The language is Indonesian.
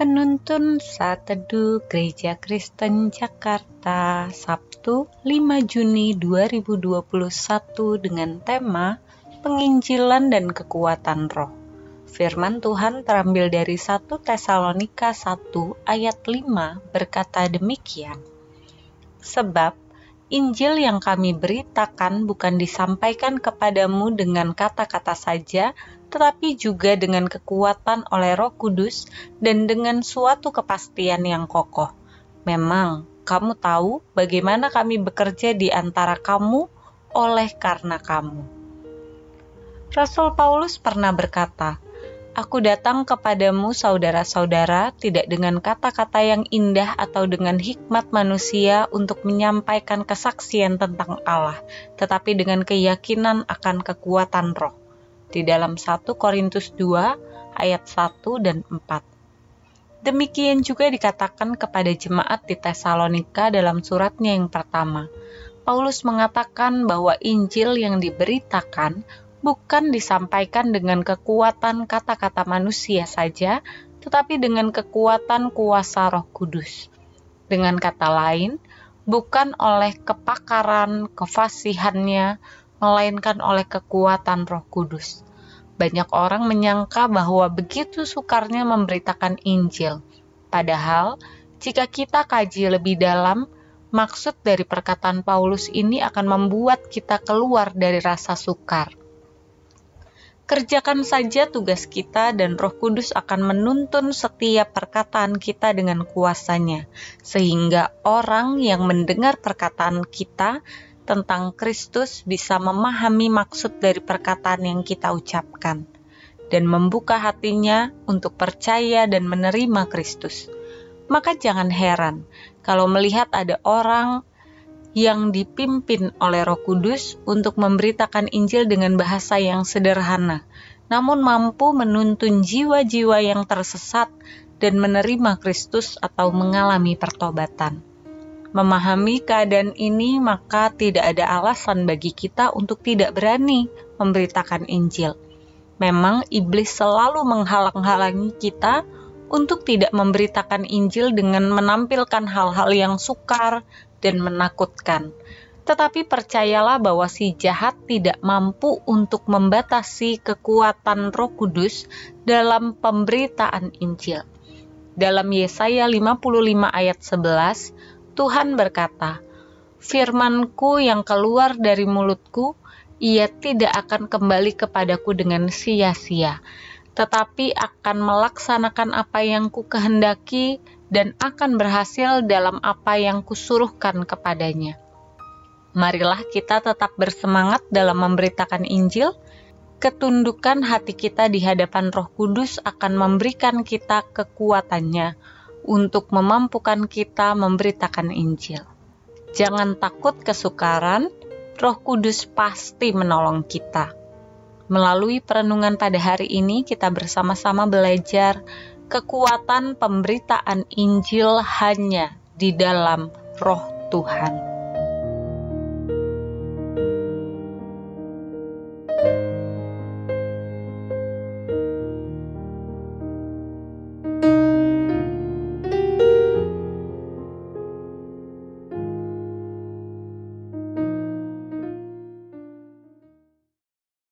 Penuntun Saat Teduh Gereja Kristen Jakarta Sabtu 5 Juni 2021 dengan tema Penginjilan dan Kekuatan Roh. Firman Tuhan terambil dari 1 Tesalonika 1 ayat 5 berkata demikian. Sebab Injil yang kami beritakan bukan disampaikan kepadamu dengan kata-kata saja, tetapi juga dengan kekuatan oleh Roh Kudus dan dengan suatu kepastian yang kokoh. Memang kamu tahu bagaimana kami bekerja di antara kamu oleh karena kamu. Rasul Paulus pernah berkata, Aku datang kepadamu, saudara-saudara, tidak dengan kata-kata yang indah atau dengan hikmat manusia untuk menyampaikan kesaksian tentang Allah, tetapi dengan keyakinan akan kekuatan Roh di dalam 1 Korintus 2 ayat 1 dan 4. Demikian juga dikatakan kepada jemaat di Tesalonika dalam suratnya yang pertama. Paulus mengatakan bahwa Injil yang diberitakan bukan disampaikan dengan kekuatan kata-kata manusia saja, tetapi dengan kekuatan kuasa Roh Kudus. Dengan kata lain, bukan oleh kepakaran, kefasihannya, melainkan oleh kekuatan Roh Kudus. Banyak orang menyangka bahwa begitu sukarnya memberitakan Injil, padahal jika kita kaji lebih dalam, maksud dari perkataan Paulus ini akan membuat kita keluar dari rasa sukar. Kerjakan saja tugas kita dan Roh Kudus akan menuntun setiap perkataan kita dengan kuasanya, sehingga orang yang mendengar perkataan kita tentang Kristus bisa memahami maksud dari perkataan yang kita ucapkan dan membuka hatinya untuk percaya dan menerima Kristus. Maka jangan heran kalau melihat ada orang yang dipimpin oleh Roh Kudus untuk memberitakan Injil dengan bahasa yang sederhana, namun mampu menuntun jiwa-jiwa yang tersesat dan menerima Kristus atau mengalami pertobatan memahami keadaan ini, maka tidak ada alasan bagi kita untuk tidak berani memberitakan Injil. Memang iblis selalu menghalang-halangi kita untuk tidak memberitakan Injil dengan menampilkan hal-hal yang sukar dan menakutkan. Tetapi percayalah bahwa si jahat tidak mampu untuk membatasi kekuatan Roh Kudus dalam pemberitaan Injil. Dalam Yesaya 55 ayat 11, Tuhan berkata, "Firmanku yang keluar dari mulutku, ia tidak akan kembali kepadaku dengan sia-sia, tetapi akan melaksanakan apa yang ku kehendaki dan akan berhasil dalam apa yang kusuruhkan kepadanya." Marilah kita tetap bersemangat dalam memberitakan Injil. Ketundukan hati kita di hadapan Roh Kudus akan memberikan kita kekuatannya untuk memampukan kita memberitakan Injil. Jangan takut kesukaran, Roh Kudus pasti menolong kita. Melalui perenungan pada hari ini, kita bersama-sama belajar kekuatan pemberitaan Injil hanya di dalam Roh Tuhan.